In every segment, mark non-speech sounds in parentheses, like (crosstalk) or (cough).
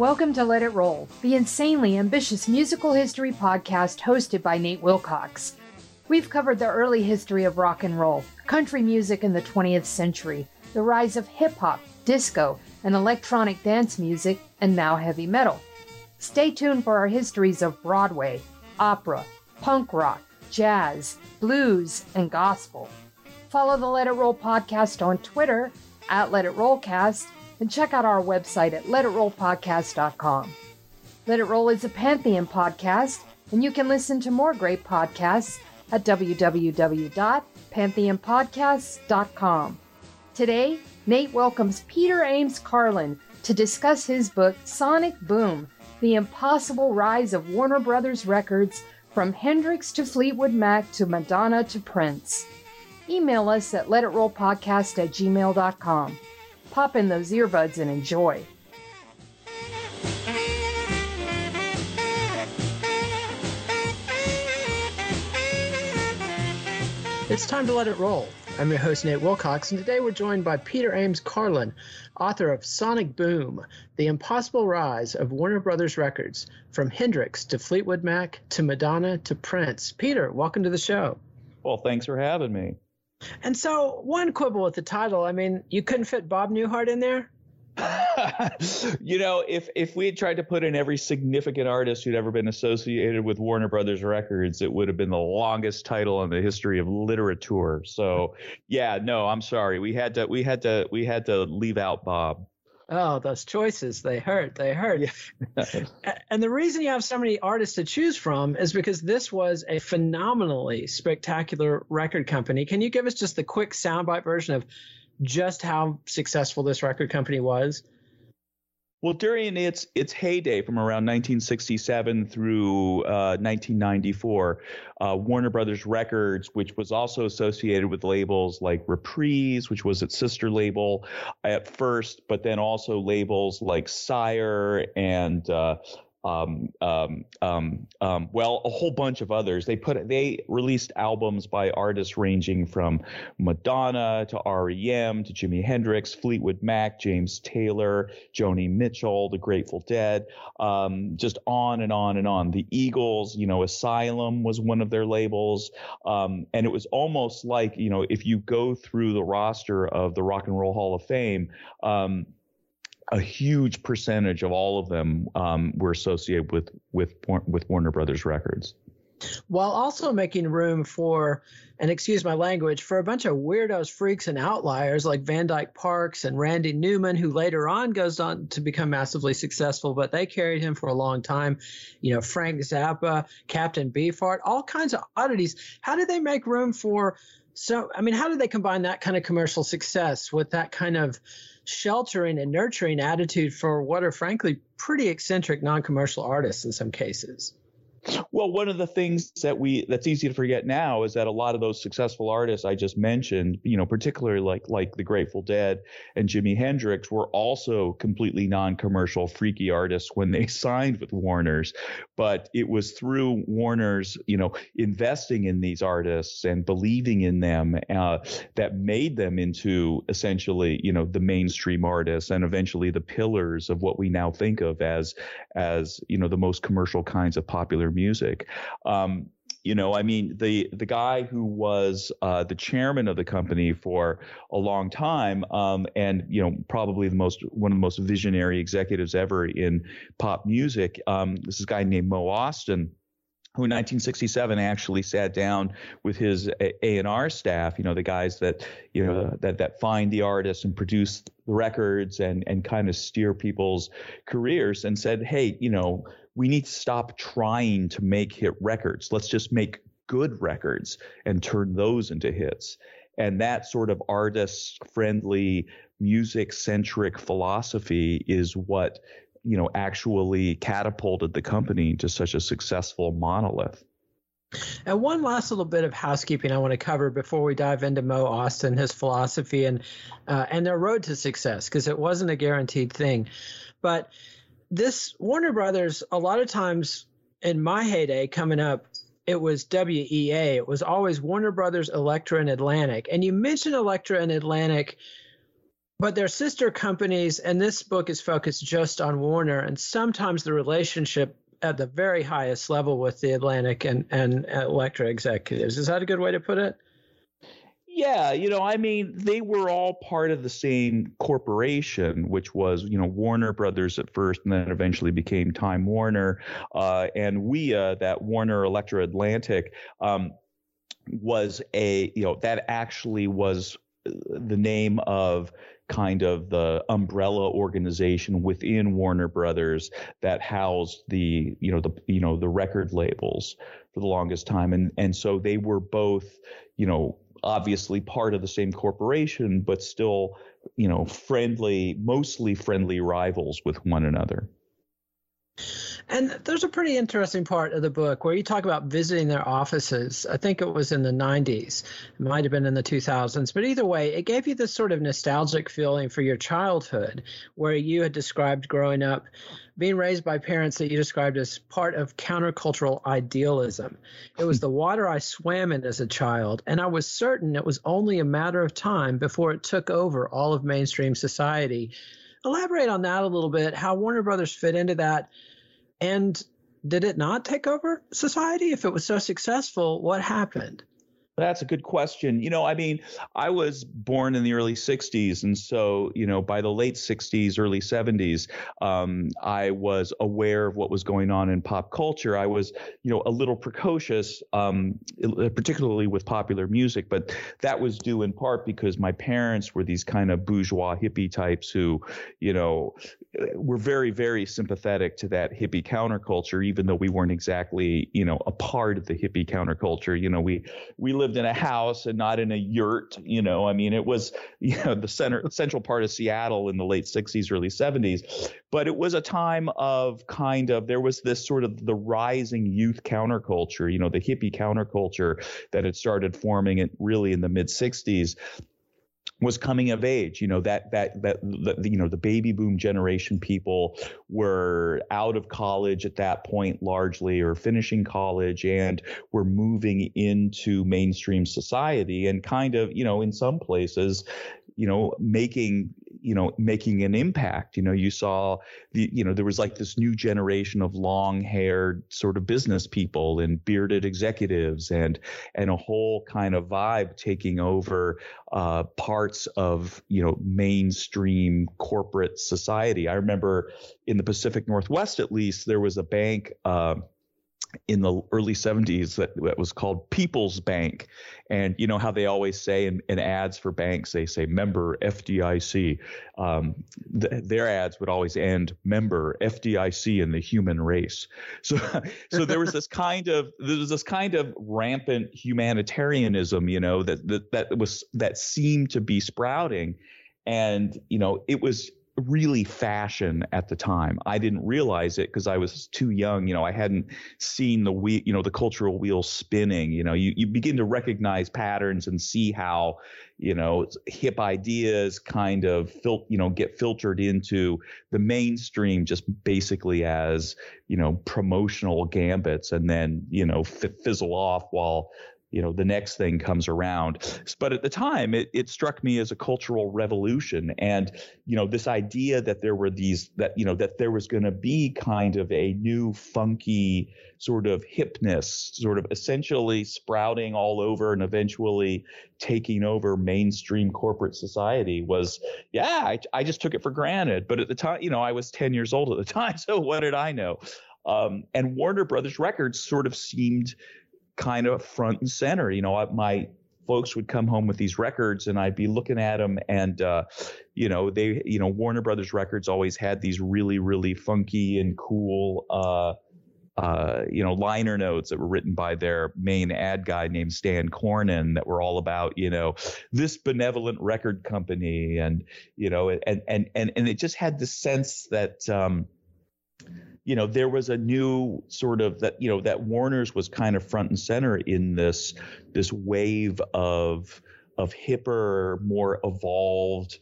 Welcome to Let It Roll, the insanely ambitious musical history podcast hosted by Nate Wilcox. We've covered the early history of rock and roll, country music in the 20th century, the rise of hip hop, disco, and electronic dance music, and now heavy metal. Stay tuned for our histories of Broadway, opera, punk rock, jazz, blues, and gospel. Follow the Let It Roll podcast on Twitter at Let It Rollcast and check out our website at letitrollpodcast.com. Let It Roll is a Pantheon podcast, and you can listen to more great podcasts at www.pantheonpodcasts.com. Today, Nate welcomes Peter Ames Carlin to discuss his book Sonic Boom The Impossible Rise of Warner Brothers Records from Hendrix to Fleetwood Mac to Madonna to Prince. Email us at letitrollpodcast at gmail.com. Pop in those earbuds and enjoy. It's time to let it roll. I'm your host, Nate Wilcox, and today we're joined by Peter Ames Carlin, author of Sonic Boom The Impossible Rise of Warner Brothers Records, from Hendrix to Fleetwood Mac to Madonna to Prince. Peter, welcome to the show. Well, thanks for having me. And so, one quibble with the title I mean, you couldn't fit Bob Newhart in there? (laughs) you know, if if we had tried to put in every significant artist who'd ever been associated with Warner Brothers Records, it would have been the longest title in the history of literature. So, yeah, no, I'm sorry. We had to we had to we had to leave out Bob. Oh, those choices, they hurt. They hurt. Yeah. and the reason you have so many artists to choose from is because this was a phenomenally spectacular record company. Can you give us just the quick soundbite version of just how successful this record company was? Well, during its its heyday, from around 1967 through uh, 1994, uh, Warner Brothers Records, which was also associated with labels like Reprise, which was its sister label at first, but then also labels like Sire and uh, um, um, um, um, well, a whole bunch of others. They put they released albums by artists ranging from Madonna to REM to Jimi Hendrix, Fleetwood Mac, James Taylor, Joni Mitchell, The Grateful Dead, um, just on and on and on. The Eagles, you know, Asylum was one of their labels, um, and it was almost like you know if you go through the roster of the Rock and Roll Hall of Fame. Um, a huge percentage of all of them um, were associated with with with Warner Brothers Records, while also making room for, and excuse my language, for a bunch of weirdos, freaks, and outliers like Van Dyke Parks and Randy Newman, who later on goes on to become massively successful, but they carried him for a long time. You know, Frank Zappa, Captain Beefheart, all kinds of oddities. How did they make room for? So, I mean, how did they combine that kind of commercial success with that kind of sheltering and nurturing attitude for what are frankly pretty eccentric non-commercial artists in some cases. Well, one of the things that we that's easy to forget now is that a lot of those successful artists I just mentioned, you know, particularly like like the Grateful Dead and Jimi Hendrix were also completely non-commercial freaky artists when they (laughs) signed with Warner's, but it was through Warner's, you know, investing in these artists and believing in them uh, that made them into essentially, you know, the mainstream artists and eventually the pillars of what we now think of as as, you know, the most commercial kinds of popular music. Um, you know, I mean, the the guy who was uh, the chairman of the company for a long time, um, and you know, probably the most one of the most visionary executives ever in pop music. Um, this is a guy named Mo Ostin who in 1967 actually sat down with his A&R staff, you know, the guys that, you know, that, that find the artists and produce the records and, and kind of steer people's careers and said, hey, you know, we need to stop trying to make hit records. Let's just make good records and turn those into hits. And that sort of artist friendly, music centric philosophy is what you know, actually catapulted the company to such a successful monolith. And one last little bit of housekeeping I want to cover before we dive into Mo Ostin, his philosophy, and uh, and their road to success, because it wasn't a guaranteed thing. But this Warner Brothers, a lot of times in my heyday coming up, it was WEA. It was always Warner Brothers, Elektra, and Atlantic. And you mentioned Elektra and Atlantic but they're sister companies, and this book is focused just on Warner, and sometimes the relationship at the very highest level with the Atlantic and, and Elektra executives. Is that a good way to put it? Yeah, you know, I mean, they were all part of the same corporation, which was, you know, Warner Brothers at first, and then eventually became Time Warner, uh, and WEA, that Warner Elektra Atlantic, um, was a, you know, that actually was the name of kind of the umbrella organization within Warner Brothers that housed the you know the you know the record labels for the longest time and and so they were both you know obviously part of the same corporation but still you know friendly mostly friendly rivals with one another and there's a pretty interesting part of the book where you talk about visiting their offices. I think it was in the 90s, it might have been in the 2000s, but either way, it gave you this sort of nostalgic feeling for your childhood where you had described growing up being raised by parents that you described as part of countercultural idealism. It was the (laughs) water I swam in as a child, and I was certain it was only a matter of time before it took over all of mainstream society. Elaborate on that a little bit, how Warner Brothers fit into that and did it not take over society? If it was so successful, what happened? That's a good question. You know, I mean, I was born in the early 60s. And so, you know, by the late 60s, early 70s, um, I was aware of what was going on in pop culture. I was, you know, a little precocious, um, particularly with popular music, but that was due in part because my parents were these kind of bourgeois hippie types who, you know, were very, very sympathetic to that hippie counterculture, even though we weren't exactly, you know, a part of the hippie counterculture. You know, we, we lived in a house and not in a yurt. You know, I mean, it was (laughs) you know the center central part of Seattle in the late 60s, early 70s, but it was a time of kind of there was this sort of the rising youth counterculture, you know, the hippie counterculture that had started forming it really in the mid 60s was coming of age. You know that that that, that you know the baby boom generation people were out of college at that point largely, or finishing college, and were moving into mainstream society, and kind of you know in some places, you know making you know making an impact. You know you saw the you know there was like this new generation of long haired sort of business people and bearded executives and and a whole kind of vibe taking over uh, parts of you know mainstream corporate society. I remember in the pacific northwest at least there was a bank uh, in the early 70s that, that, was called People's Bank. And you know how they always say in, in ads for banks, they say member FDIC. Um, th- their ads would always end member FDIC and the human race. (laughs) So, so there was this kind of there was this kind of rampant humanitarianism, you know, that that that was that seemed to be sprouting, and you know it was really fashion at the time. I didn't realize it because I was too young. You know, I hadn't seen the wheel, you know, the cultural wheel spinning. You know, you, you begin to recognize patterns and see how, you know, hip ideas kind of fil- you know, get filtered into the mainstream just basically as, you know, promotional gambits and then, you know, f- fizzle off while you know the next thing comes around. But at the time it, it struck me as a cultural revolution. And you know this idea that there were these that you know that there was going to be kind of a new funky sort of hipness sort of essentially sprouting all over and eventually taking over mainstream corporate society was yeah I, I just took it for granted. But at the time you know i was 10 years old at the (laughs) time so what did i know? Um, and warner brothers records sort of seemed kind of front and center. You know, my folks would come home with these records and I'd be looking at them and uh, you know they you know Warner Brothers records always had these really really funky and cool uh, uh, you know liner notes that were written by their main ad guy named Stan Cornyn that were all about you know this benevolent record company and you know and and and and it just had the sense that um, you know, there was a new sort of that, you know, that Warner's was kind of front and center in this this wave of of hipper, more evolved,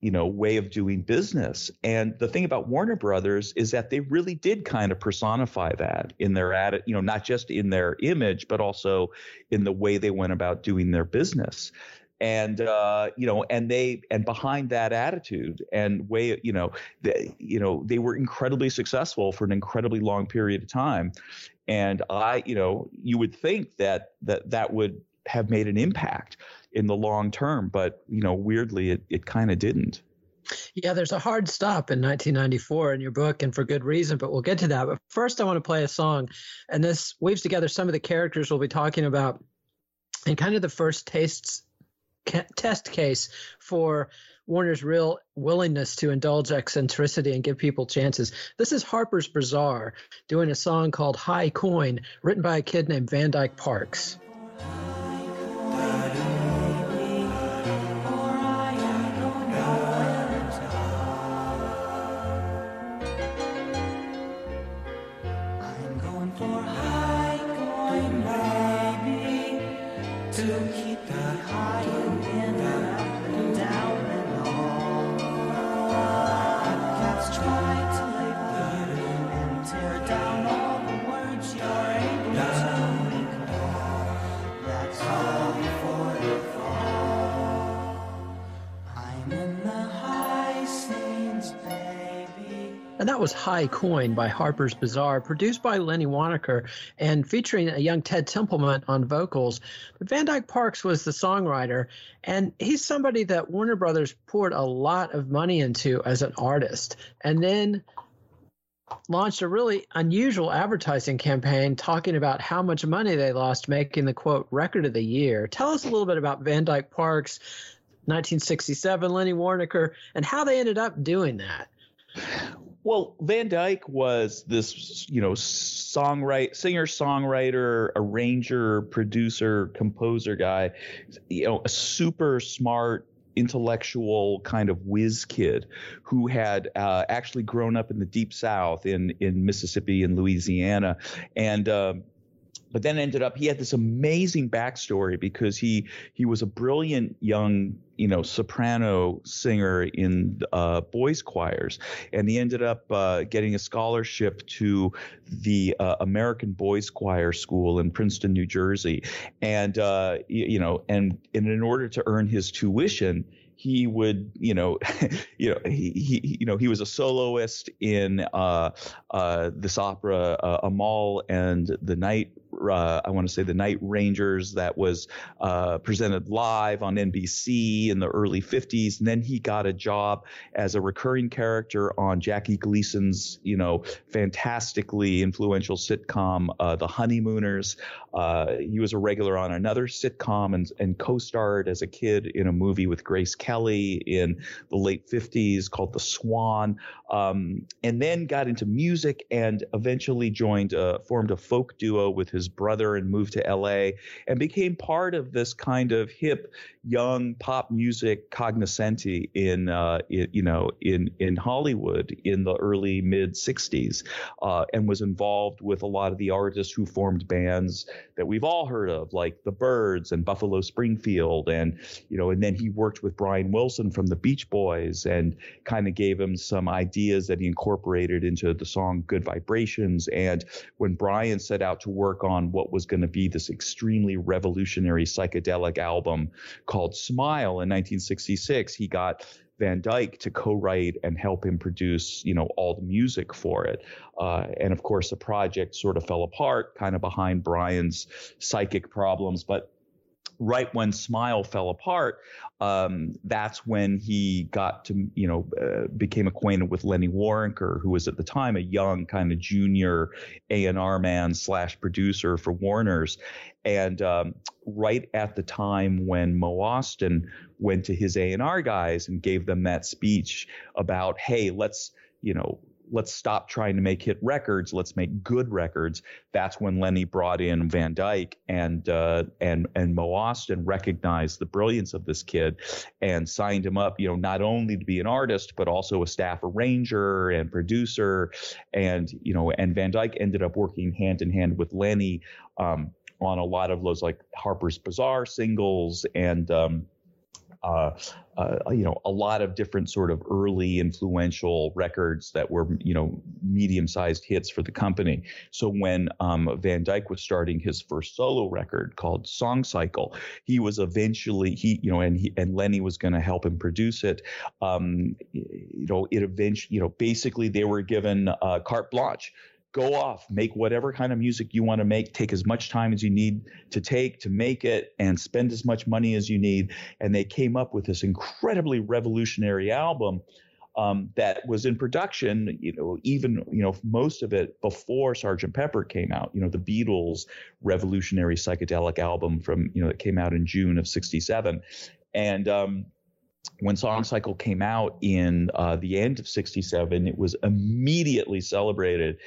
you know, way of doing business. And the thing about Warner Brothers is that they really did kind of personify that in their ad, you know, not just in their image, but also in the way they went about doing their business and uh, you know, and they and behind that attitude and way, you know, they, you know, they were incredibly successful for an incredibly long period of time, and I, you know, you would think that that that would have made an impact in the long term, but you know, weirdly, it it kind of didn't. Yeah, there's a hard stop in 1994 in your book, and for good reason, but we'll get to that. But first, I want to play a song, and this weaves together some of the characters we'll be talking about and kind of the first tastes test case for Warner's real willingness to indulge eccentricity and give people chances. This is Harpers Bizarre doing a song called High Coin, written by a kid named Van Dyke Parks. That was High Coin by Harpers Bizarre, produced by Lenny Waronker and featuring a young Ted Templeman on vocals. But Van Dyke Parks was the songwriter, and he's somebody that Warner Brothers poured a lot of money into as an artist. And then launched a really unusual advertising campaign talking about how much money they lost making the quote record of the year. Tell us a little bit about Van Dyke Parks, 1967, Lenny Waronker, and how they ended up doing that. Well, Van Dyke was this, you know, songwriter, singer, songwriter, arranger, producer, composer guy, you know, a super smart, intellectual kind of whiz kid who had uh, actually grown up in the deep south in in Mississippi and Louisiana, and um, but then ended up he had this amazing backstory because he he was a brilliant young you know soprano singer in uh, boys choirs and he ended up uh, getting a scholarship to the uh, American Boys Choir School in Princeton, New Jersey, and uh, you, you know and, and in order to earn his tuition he would, you know, (laughs) you know, he, he, you know, he was a soloist in uh, uh, this opera, uh, Amahl and the Night. Uh, I want to say the Night Rangers that was uh, presented live on NBC in the early 50s. And then he got a job as a recurring character on Jackie Gleason's, you know, fantastically influential sitcom, uh, The Honeymooners. he was a regular on another sitcom and, and co-starred as a kid in a movie with Grace Kelly in the late 50s called The Swan, um, and then got into music and eventually joined, uh, formed a folk duo with his brother and moved to LA and became part of this kind of hip, young pop music cognoscenti in, uh, in you know, in, in Hollywood in the early mid 60s uh, and was involved with a lot of the artists who formed bands that we've all heard of, like the Byrds and Buffalo Springfield. And, you know, and then he worked with Brian Wilson from the Beach Boys and kind of gave him some ideas that he incorporated into the song Good Vibrations. And when Brian set out to work on on what was going to be this extremely revolutionary psychedelic album called Smile in 1966. He got Van Dyke to co-write and help him produce, you know, all the music for it. Uh, and of course, the project sort of fell apart, kind of behind Brian's psychic problems. But right when Smile fell apart, um, that's when he got to, you know, uh, became acquainted with Lenny Waronker, who was at the time a young kind of junior A&R man slash producer for Warner's. And um, right at the time when Mo Ostin went to his A&R guys and gave them that speech about, hey, let's, you know, let's stop trying to make hit records. Let's make good records. That's when Lenny brought in Van Dyke and uh, and and Mo Ostin recognized the brilliance of this kid and signed him up. You know, not only to be an artist but also a staff arranger and producer. And you know, and Van Dyke ended up working hand in hand with Lenny um, on a lot of those like Harpers Bizarre singles and. Um, uh, uh, you know, a lot of different sort of early influential records that were, you know, medium-sized hits for the company. So when um, Van Dyke was starting his first solo record called Song Cycle, he was eventually he, you know, and he and Lenny was going to help him produce it. Um, you know, it eventually, you know, basically they were given uh, carte blanche go off, make whatever kind of music you want to make, take as much time as you need to take to make it, and spend as much money as you need. And they came up with this incredibly revolutionary album. Um, that was in production, you know, even you know most of it before Sergeant Pepper came out. You know, the Beatles' revolutionary psychedelic album from you know that came out in June of '67, and um, when Song Cycle came out in uh, the end of '67, it was immediately celebrated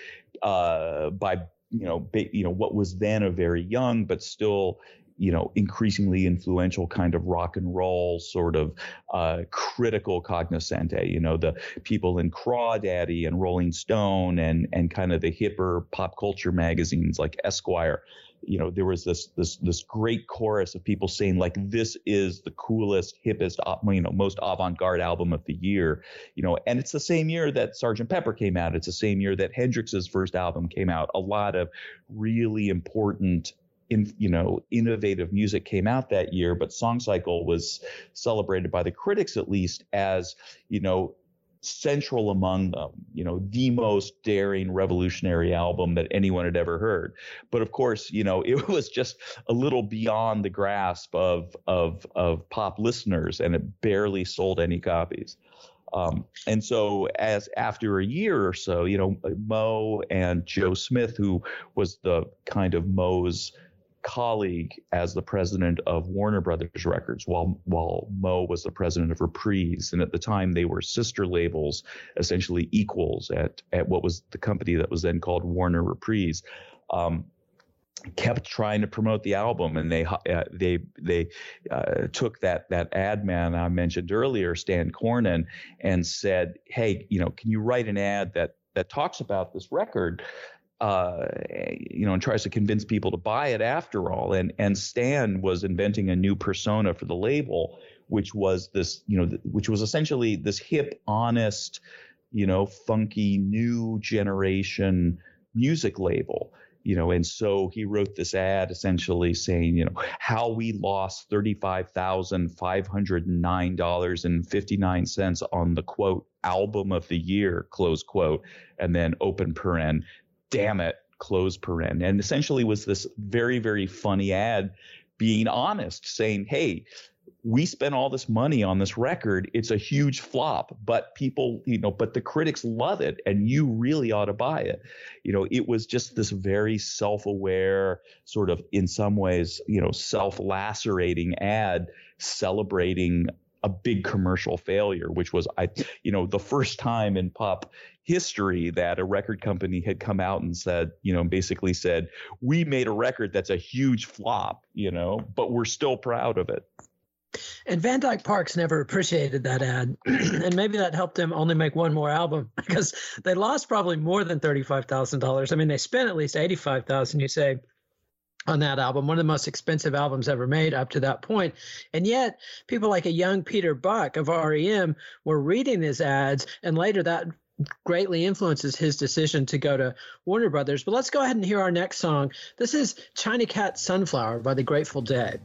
uh, by you know ba- you know what was then a very young but still you know increasingly influential kind of rock and roll sort of uh, critical cognoscente you know the people in crawdaddy and rolling stone and and kind of the hipper pop culture magazines like esquire you know there was this this this great chorus of people saying like this is the coolest hippest uh, you know most avant-garde album of the year you know and it's the same year that Sergeant Pepper came out. It's the same year that Hendrix's first album came out. A lot of really important in, you know, innovative music came out that year, but Song Cycle was celebrated by the critics at least as, you know, central among them, you know, the most daring revolutionary album that anyone had ever heard. But of course, you know, (laughs) it was just a little beyond the grasp of of of pop listeners and it barely sold any copies. Um, and so as after a year or so, you know, Mo and Joe Smith, who was the kind of Mo's colleague as the president of Warner Brothers Records, while while Mo was the president of Reprise, and at the time they were sister labels, essentially equals at at what was the company that was then called Warner Reprise. Um, kept trying to promote the album and they uh, they they uh, took that that ad man I mentioned earlier Stan Cornyn and said hey you know can you write an ad that that talks about this record uh, you know, and tries to convince people to buy it after all. And and Stan was inventing a new persona for the label, which was this, you know, th- which was essentially this hip, honest, you know, funky new generation music label. You know, and so he wrote this ad essentially saying, you know, how we lost thirty-five thousand five hundred nine dollars and fifty-nine cents on the quote album of the year, close quote, and then open paren damn it, close paren. And essentially was this very, very funny ad being honest, saying, hey, we spent all this money on this record. It's a huge flop, but people, you know, but the critics love it and you really ought to buy it. You know, it was just this very self aware, sort of in some ways, you know, self lacerating ad celebrating a big commercial failure, which was I, you know, the first time in pop history that a record company had come out and said, you know, basically said, we made a record that's a huge flop, you know, but we're still proud of it. And Van Dyke Parks never appreciated that ad. (clears throat) and maybe that helped him only make one more album (laughs) because they lost probably more than $35,000. I mean, they spent at least 85,000, you say on that album, one of the most expensive albums ever made up to that point. And yet, people like a young Peter Buck of REM were reading his ads, and later that greatly influences his decision to go to Warner Brothers. But let's go ahead and hear our next song. This is China Cat Sunflower by the Grateful Dead.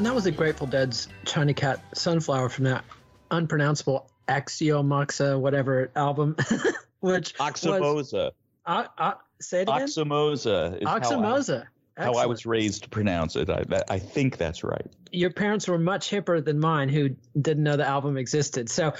And that was the Grateful Dead's China Cat Sunflower from that unpronounceable Axiomoxa whatever album, (laughs) which Oxomoza. uh, uh, say it again. Oxomoza. Is Oxomoza. How I, how I was raised to pronounce it. I, I think that's right. Your parents were much hipper than mine, who didn't know the album existed. So,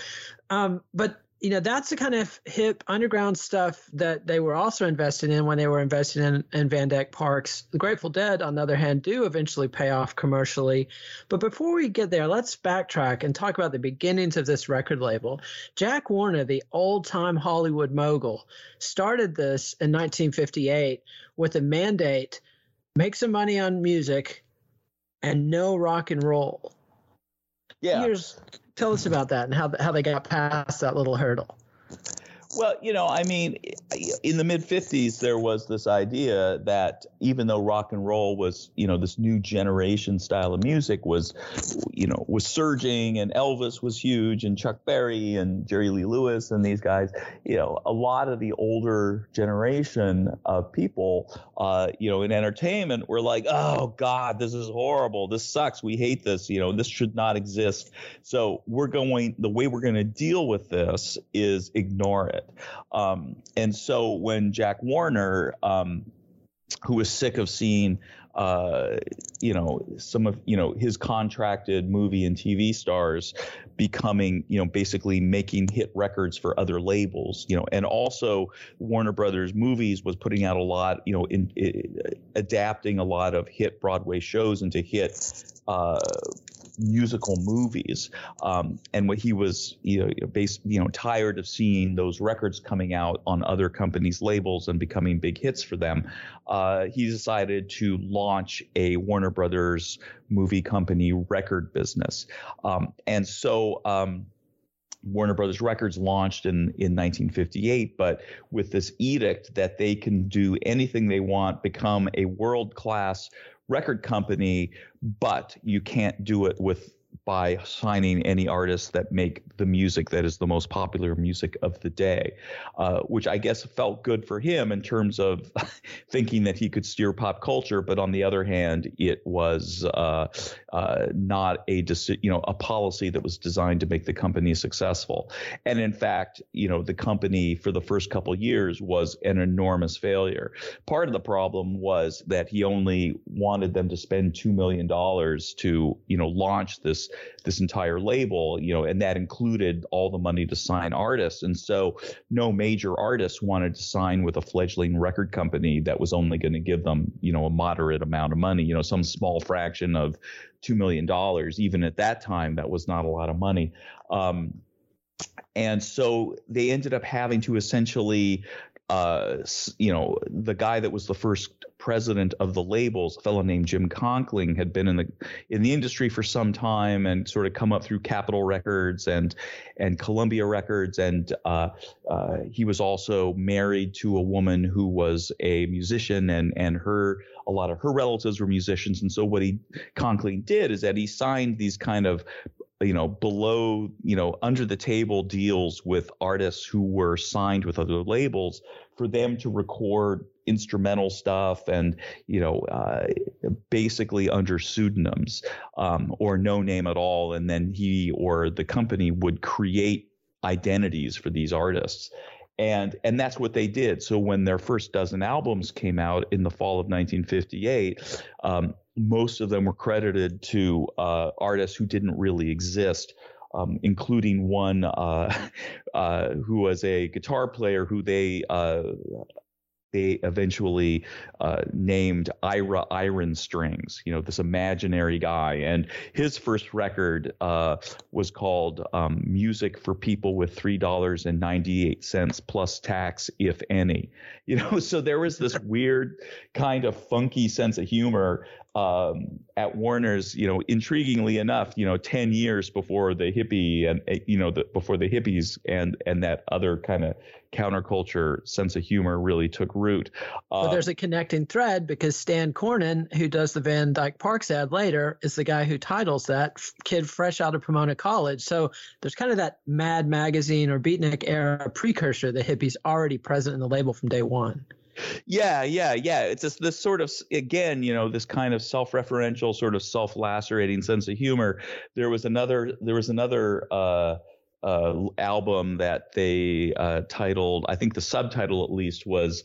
um, but you know that's the kind of hip underground stuff that they were also invested in when they were invested in, in Van Dyke Parks. The Grateful Dead, on the other hand, do eventually pay off commercially. But before we get there, let's backtrack and talk about the beginnings of this record label. Jack Warner, the old time Hollywood mogul, started this in 1958 with a mandate make some money on music and no rock and roll. Yeah. Here's, tell us about that and how how they got past that little hurdle. Well, you know, I mean, in the mid 50s, there was this idea that even though rock and roll was, you know, this new generation style of music was, you know, was surging and Elvis was huge and Chuck Berry and Jerry Lee Lewis and these guys, you know, a lot of the older generation of people, uh, you know, in entertainment were like, oh God, this is horrible. This sucks. We hate this. You know, this should not exist. So we're going, the way we're going to deal with this is ignore it it. Um, and so when Jack Warner, um, who was sick of seeing uh, you know, some of, you know, his contracted movie and TV stars becoming, you know, basically making hit records for other labels, you know, and also Warner Brothers Movies was putting out a lot, you know, in, in adapting a lot of hit Broadway shows into hit uh, musical movies. Um, and what he was, you know, based, you know, tired of seeing those records coming out on other companies' labels and becoming big hits for them, uh, he decided to launch a Warner Brothers movie company record business. Um, and so, um, Warner Brothers Records launched in, in 1958, but with this edict that they can do anything they want, become a world class record company, but you can't do it with by signing any artists that make the music that is the most popular music of the day, uh, which I guess felt good for him in terms of (laughs) thinking that he could steer pop culture. But on the other hand, it was uh, uh, not a you know a policy that was designed to make the company successful. And in fact, you know the company for the first couple years was an enormous failure. Part of the problem was that he only wanted them to spend two million dollars to you know launch this this entire label, you know, and that included all the money to sign artists. And so no major artist wanted to sign with a fledgling record company that was only going to give them, you know, a moderate amount of money, you know, some small fraction of $2 million. Even at that time, that was not a lot of money. Um, and so they ended up having to essentially uh, you know, the guy that was the first president of the labels, a fellow named Jim Conkling, had been in the in the industry for some time and sort of come up through Capitol Records and and Columbia Records, and uh, uh, he was also married to a woman who was a musician, and and her a lot of her relatives were musicians, and so what he Conkling did is that he signed these kind of you know below you know under the table deals with artists who were signed with other labels for them to record instrumental stuff and you know uh, basically under pseudonyms um, or no name at all. And then he or the company would create identities for these artists. And and that's what they did. So when their first dozen albums came out in the fall of 1958 um, most of them were credited to uh, artists who didn't really exist, um, including one uh, (laughs) uh, who was a guitar player who they uh, they eventually uh, named Ira Iron Strings, you know, this imaginary guy. And his first record uh, was called um, Music for People with $3.98 plus tax, if any. You know, (laughs) so there was this weird kind of funky sense of humor um, at Warner's, you know, intriguingly enough, you know, 10 years before the hippie and, eh, you know, the, before the hippies and, and that other kind of counterculture sense of humor really took root. Uh, but there's a connecting thread because Stan Cornyn, who does the Van Dyke Parks ad later, is the guy who titles that kid fresh out of Pomona College. So there's kind of that Mad Magazine or Beatnik era precursor, the hippies already present in the label from day one. Yeah, yeah, yeah. It's this, this sort of again, you know, this kind of self-referential, sort of self-lacerating sense of humor. There was another, there was another uh, uh, album that they uh, titled, I think the subtitle at least was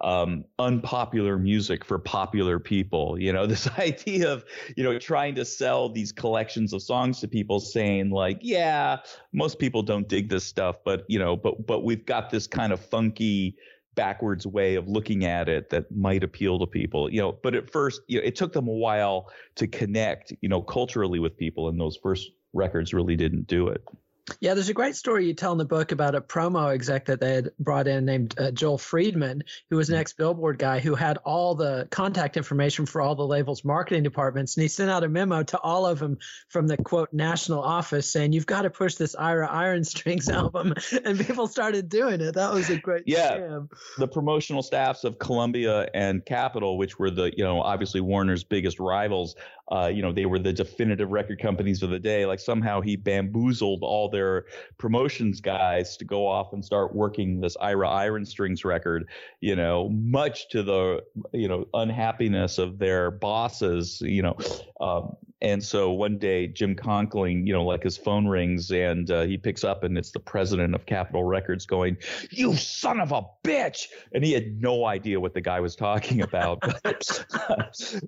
um, "Unpopular Music for Popular People." You know, (laughs) this idea of you know trying to sell these collections of songs to people, saying like, "Yeah, most people don't dig this stuff, but you know, but but we've got this kind of funky." Backwards way of looking at it that might appeal to people you know but at first you know it took them a while to connect you know culturally with people and those first records really didn't do it yeah, there's a great story you tell in the book about a promo exec that they had brought in named uh, Joel Friedman, who was an mm-hmm. ex Billboard guy who had all the contact information for all the labels' marketing departments. And he sent out a memo to all of them from the quote national office saying, You've got to push this Ira Iron Strings (laughs) album. And people started doing it. That was a great Yeah. Scam. The promotional staffs of Columbia and Capitol, which were the, you know, obviously Warner's biggest rivals, uh, you know, they were the definitive record companies of the day. Like somehow he bamboozled all their promotions guys to go off and start working this Ira Iron Strings record, you know, much to the, you know, unhappiness of their bosses, you know. Um, and so one day, Jim Conkling, you know, like his phone rings and uh, he picks up and it's the president of Capitol Records going, You son of a bitch. And he had no idea what the guy was talking (laughs) about. (laughs)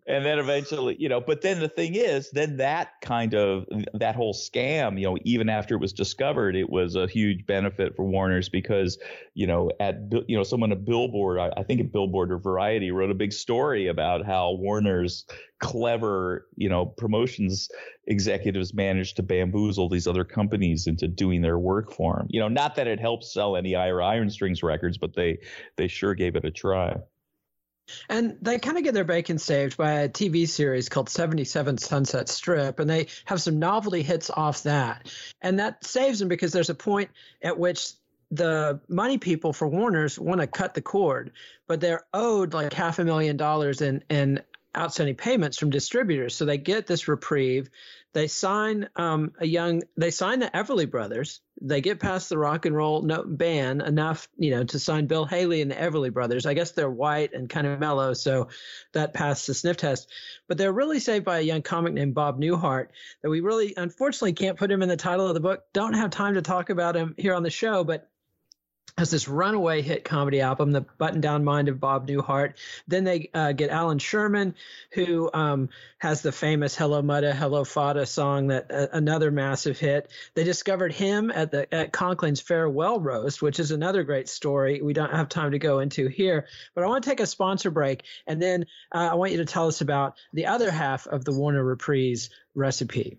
and then eventually, you know, but then the thing is, then that kind of, that whole scam, you know, even after it was discovered, it was a huge benefit for Warner's because, you know, at, you know, someone at Billboard, I, I think at Billboard or Variety wrote a big story about how Warner's clever, you know, promotions executives managed to bamboozle these other companies into doing their work for them. You know, not that it helps sell any Ira Iron Strings records, but they they sure gave it a try. And they kind of get their bacon saved by a TV series called 77 Sunset Strip, and they have some novelty hits off that. And that saves them because there's a point at which the money people for Warner's want to cut the cord, but they're owed like half a million dollars in, in outstanding payments from distributors. So they get this reprieve. They sign um, a young. They sign the Everly Brothers. They get past the rock and roll no, ban enough, you know, to sign Bill Haley and the Everly Brothers. I guess they're white and kind of mellow, so that passed the sniff test. But they're really saved by a young comic named Bob Newhart that we really, unfortunately, can't put him in the title of the book. Don't have time to talk about him here on the show, but has this runaway hit comedy album, The Button Down Mind of Bob Newhart. Then they uh, get Allan Sherman, who um, has the famous Hello Muddah, Hello Fadduh song, that uh, another massive hit. They discovered him at the at Conkling's farewell roast, which is another great story. We don't have time to go into here, but I want to take a sponsor break, and then uh, I want you to tell us about the other half of the Warner Reprise recipe.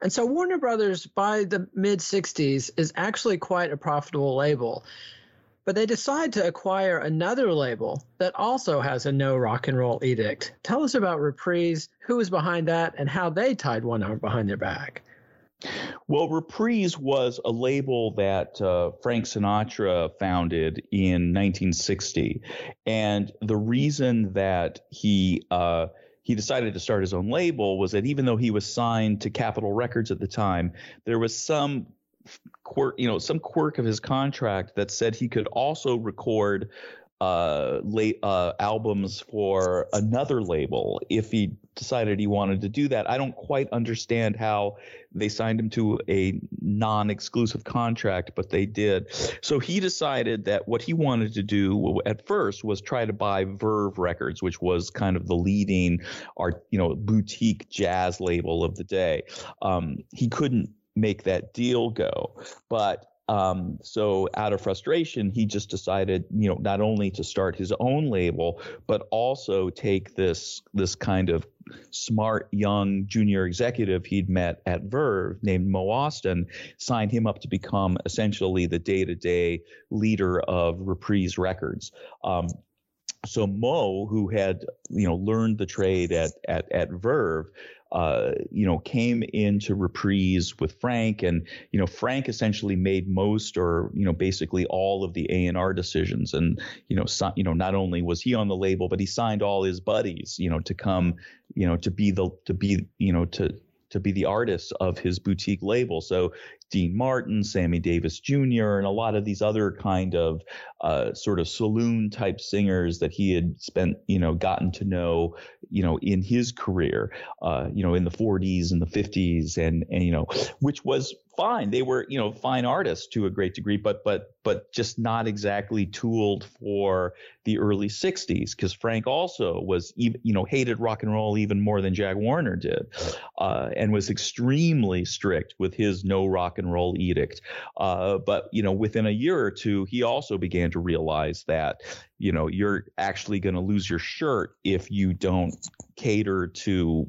And so Warner Brothers by the mid 60s is actually quite a profitable label. But they decide to acquire another label that also has a no rock and roll edict. Tell us about Reprise, who was behind that, and how they tied one arm behind their back. Well, Reprise was a label that uh, Frank Sinatra founded in 1960. And the reason that he uh, he decided to start his own label was that even though he was signed to Capitol Records at the time, there was some quirk, you know, some quirk of his contract that said he could also record uh, late uh, albums for another label if he decided he wanted to do that. I don't quite understand how they signed him to a non-exclusive contract, but they did. So he decided that what he wanted to do at first was try to buy Verve Records, which was kind of the leading art, you know, boutique jazz label of the day. Um, he couldn't make that deal go, but um, so out of frustration, he just decided, you know, not only to start his own label, but also take this this kind of smart young junior executive he'd met at Verve named Mo Ostin, signed him up to become essentially the day-to-day leader of Reprise Records. Um, so Mo, who had you know learned the trade at at at Verve, uh, you know, came into reprise with Frank, and you know, Frank essentially made most, or you know, basically all of the A and R decisions, and you know, so, you know, not only was he on the label, but he signed all his buddies, you know, to come, you know, to be the to be, you know, to to be the artists of his boutique label. So Dean Martin, Sammy Davis Jr., and a lot of these other kind of uh, sort of saloon type singers that he had spent, you know, gotten to know, you know, in his career, uh, you know, in the 40s and the 50s, and and you know, which was fine. They were, you know, fine artists to a great degree, but but but just not exactly tooled for the early 60s because Frank also was you know, hated rock and roll even more than Jack Warner did, uh, and was extremely strict with his no rock and roll edict. Uh, but you know, within a year or two, he also began to realize that you know you're actually going to lose your shirt if you don't cater to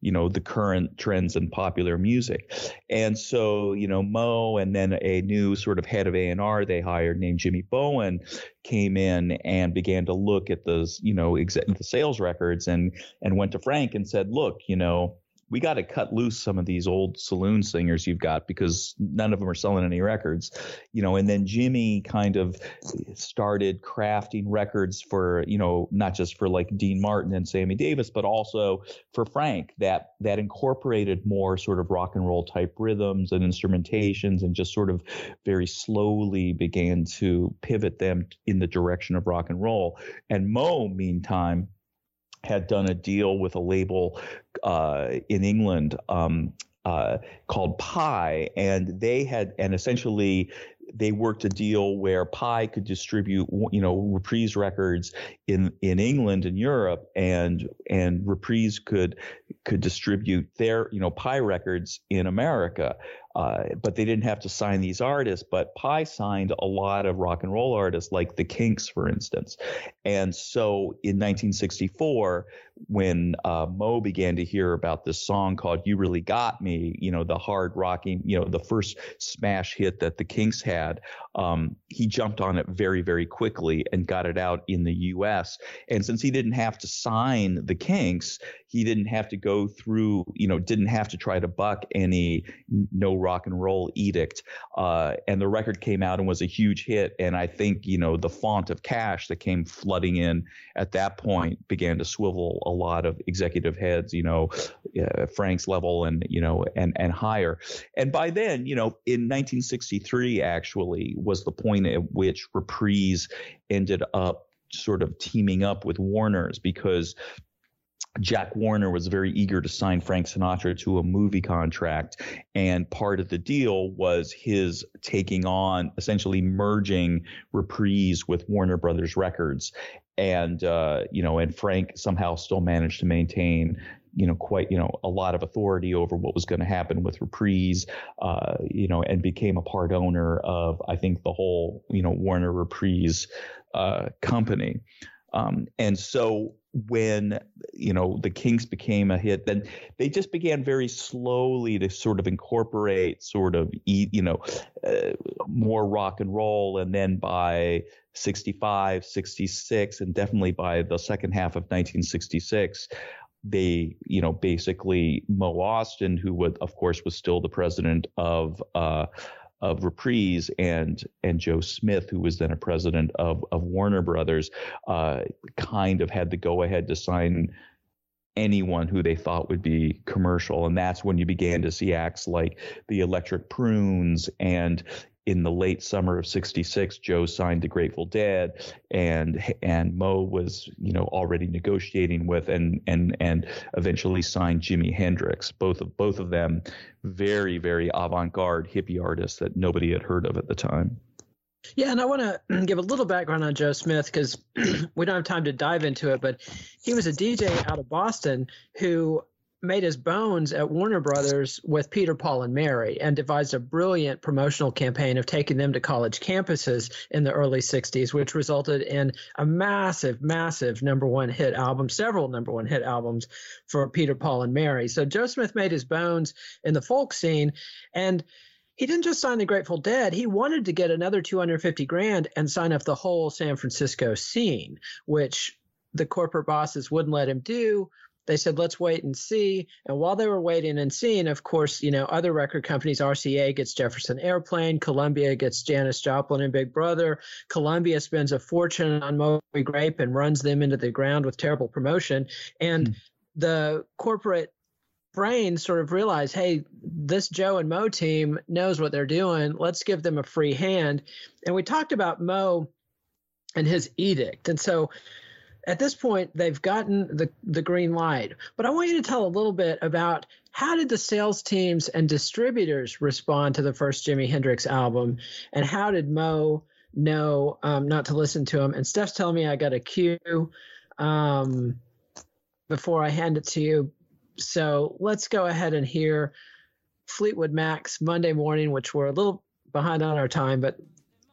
you know the current trends in popular music. And so you know mo and then a new sort of head of a&r they hired named jimmy bowen came in and began to look at those you know the sales records and and went to frank and said look you know we got to cut loose some of these old saloon singers you've got because none of them are selling any records, you know. And then Jimmy kind of started crafting records for, you know, not just for like Dean Martin and Sammy Davis, but also for Frank that that incorporated more sort of rock and roll type rhythms and instrumentations, and just sort of very slowly began to pivot them in the direction of rock and roll. And Mo, meantime had done a deal with a label uh, in England um, uh, called Pye, and they had, and essentially they worked a deal where Pye could distribute, you know, Reprise records in in England and Europe, and and Reprise could could distribute their, you know, Pye records in America. Uh, but they didn't have to sign these artists. But Pye signed a lot of rock and roll artists, like the Kinks, for instance. And so in 1964, when uh, Mo began to hear about this song called "You Really Got Me," you know, the hard rocking, you know, the first smash hit that the Kinks had, um, he jumped on it very, very quickly and got it out in the U.S. And since he didn't have to sign the Kinks, he didn't have to go through, you know, didn't have to try to buck any no rock and roll edict. Uh, and the record came out and was a huge hit. And I think, you know, the font of cash that came flooding in at that point began to swivel a lot of executive heads, you know, uh, Frank's level and, you know, and, and higher. And by then, you know, in 1963, actually was the point at which Reprise ended up sort of teaming up with Warner's because Jack Warner was very eager to sign Frank Sinatra to a movie contract. And part of the deal was his taking on, essentially merging Reprise with Warner Brothers Records. And, uh, you know, and Frank somehow still managed to maintain, you know, quite, you know, a lot of authority over what was going to happen with Reprise, uh, you know, and became a part owner of, I think, the whole, you know, Warner Reprise uh, company. Um, and so when you know the Kinks became a hit, then they just began very slowly to sort of incorporate sort of you know uh, more rock and roll, and then by 65, 66, and definitely by the second half of 1966 they, you know, basically Mo Ostin, who would, of course, was still the president of uh, of Reprise and and Joe Smith, who was then a president of of Warner Brothers, uh, kind of had the go ahead to sign anyone who they thought would be commercial, and that's when you began to see acts like the Electric Prunes and in the late summer of 66 joe signed the grateful dead and and mo was you know already negotiating with and and and eventually signed jimi hendrix. Both of both of them very very avant-garde hippie artists that nobody had heard of at the time. Yeah, and I want (clears throat) to give a little background on Joe Smith because (clears throat) we don't have time to dive into it, but he was a DJ out of Boston who made his bones at Warner Brothers with Peter, Paul, and Mary and devised a brilliant promotional campaign of taking them to college campuses in the early 60s, which resulted in a massive, massive number one hit album, several number one hit albums for Peter, Paul, and Mary. So Joe Smith made his bones in the folk scene and he didn't just sign the Grateful Dead. He wanted to get another 250 grand and sign up the whole San Francisco scene, which the corporate bosses wouldn't let him do they said let's wait and see. And while they were waiting and seeing of course you know other record companies rca gets jefferson airplane columbia gets janis joplin and big brother. Columbia spends a fortune on moby grape and runs them into the ground with terrible promotion. And mm. the corporate brain sort of realized hey this joe and mo team knows what they're doing. Let's give them a free hand. And we talked about mo and his edict. And so at this point they've gotten the the green light. But i want you to tell a little bit about how did the sales teams and distributors respond to the first jimi hendrix album? And how did mo know um, not to listen to him? And steph's telling me i got a cue um, before i hand it to you. So let's go ahead and hear fleetwood mac's monday morning which we're a little behind on our time but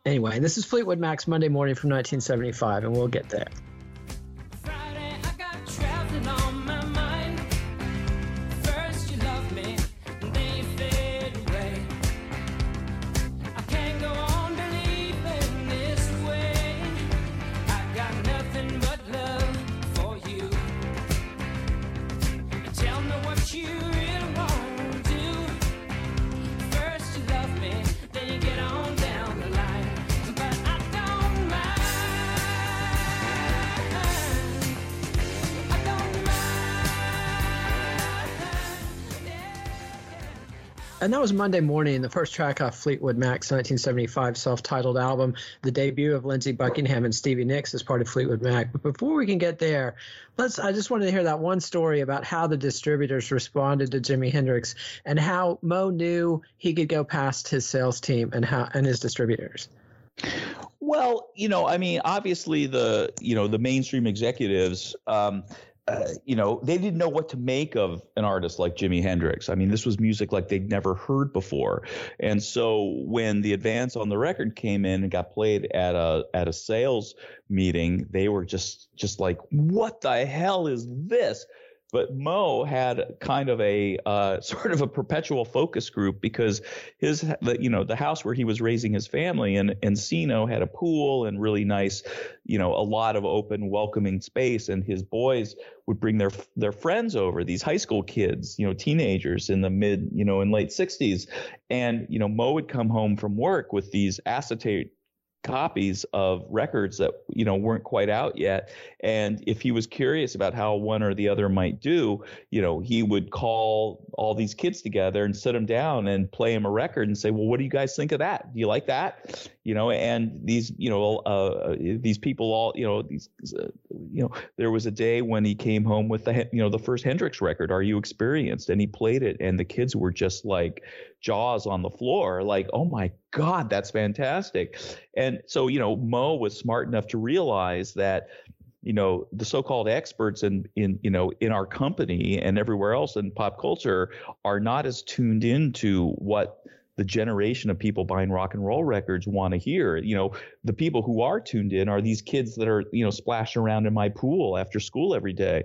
anyway this is fleetwood mac's monday morning from 1975 and we'll get there that was Monday Morning, the first track off Fleetwood Mac's 1975 self titled album, the debut of Lindsey Buckingham and Stevie Nicks as part of Fleetwood Mac. But before we can get there, let's I just wanted to hear that one story about how the distributors responded to Jimi Hendrix and how Mo knew he could go past his sales team and how and his distributors. Well, you know, I mean, obviously the you know the mainstream executives um, uh, you know, they didn't know what to make of an artist like Jimi Hendrix. I mean, this was music like they'd never heard before. And so when the advance on the record came in and got played at a at a sales meeting, they were just just like, "What the hell is this?" But Mo had kind of a uh, (laughs) sort of a perpetual focus group because his, the, you know, the house where he was raising his family in Encino had a pool and really nice, you know, a lot of open, welcoming space. And his boys would bring their their friends over, these high school kids, you know, teenagers in the mid, you know, in late 60s, and you know, Mo would come home from work with these acetate copies of records that you know weren't quite out yet. And if he was curious about how one or the other might do you know he would call all these kids together and sit them down and play them a record and say well what do you guys think of that? Do you like that? You know and these you know uh, these people all you know these uh, you know there was a day when he came home with the you know the first Hendrix record are you experienced? And he played it and the kids were just like jaws on the floor like oh my god that's fantastic and so you know mo was smart enough to realize that you know the so-called experts in in you know in our company and everywhere else in pop culture are not as tuned into what the generation of people buying rock and roll records want to hear. You know, the people who are tuned in are these kids that are, you know, splashing around in my pool after school every day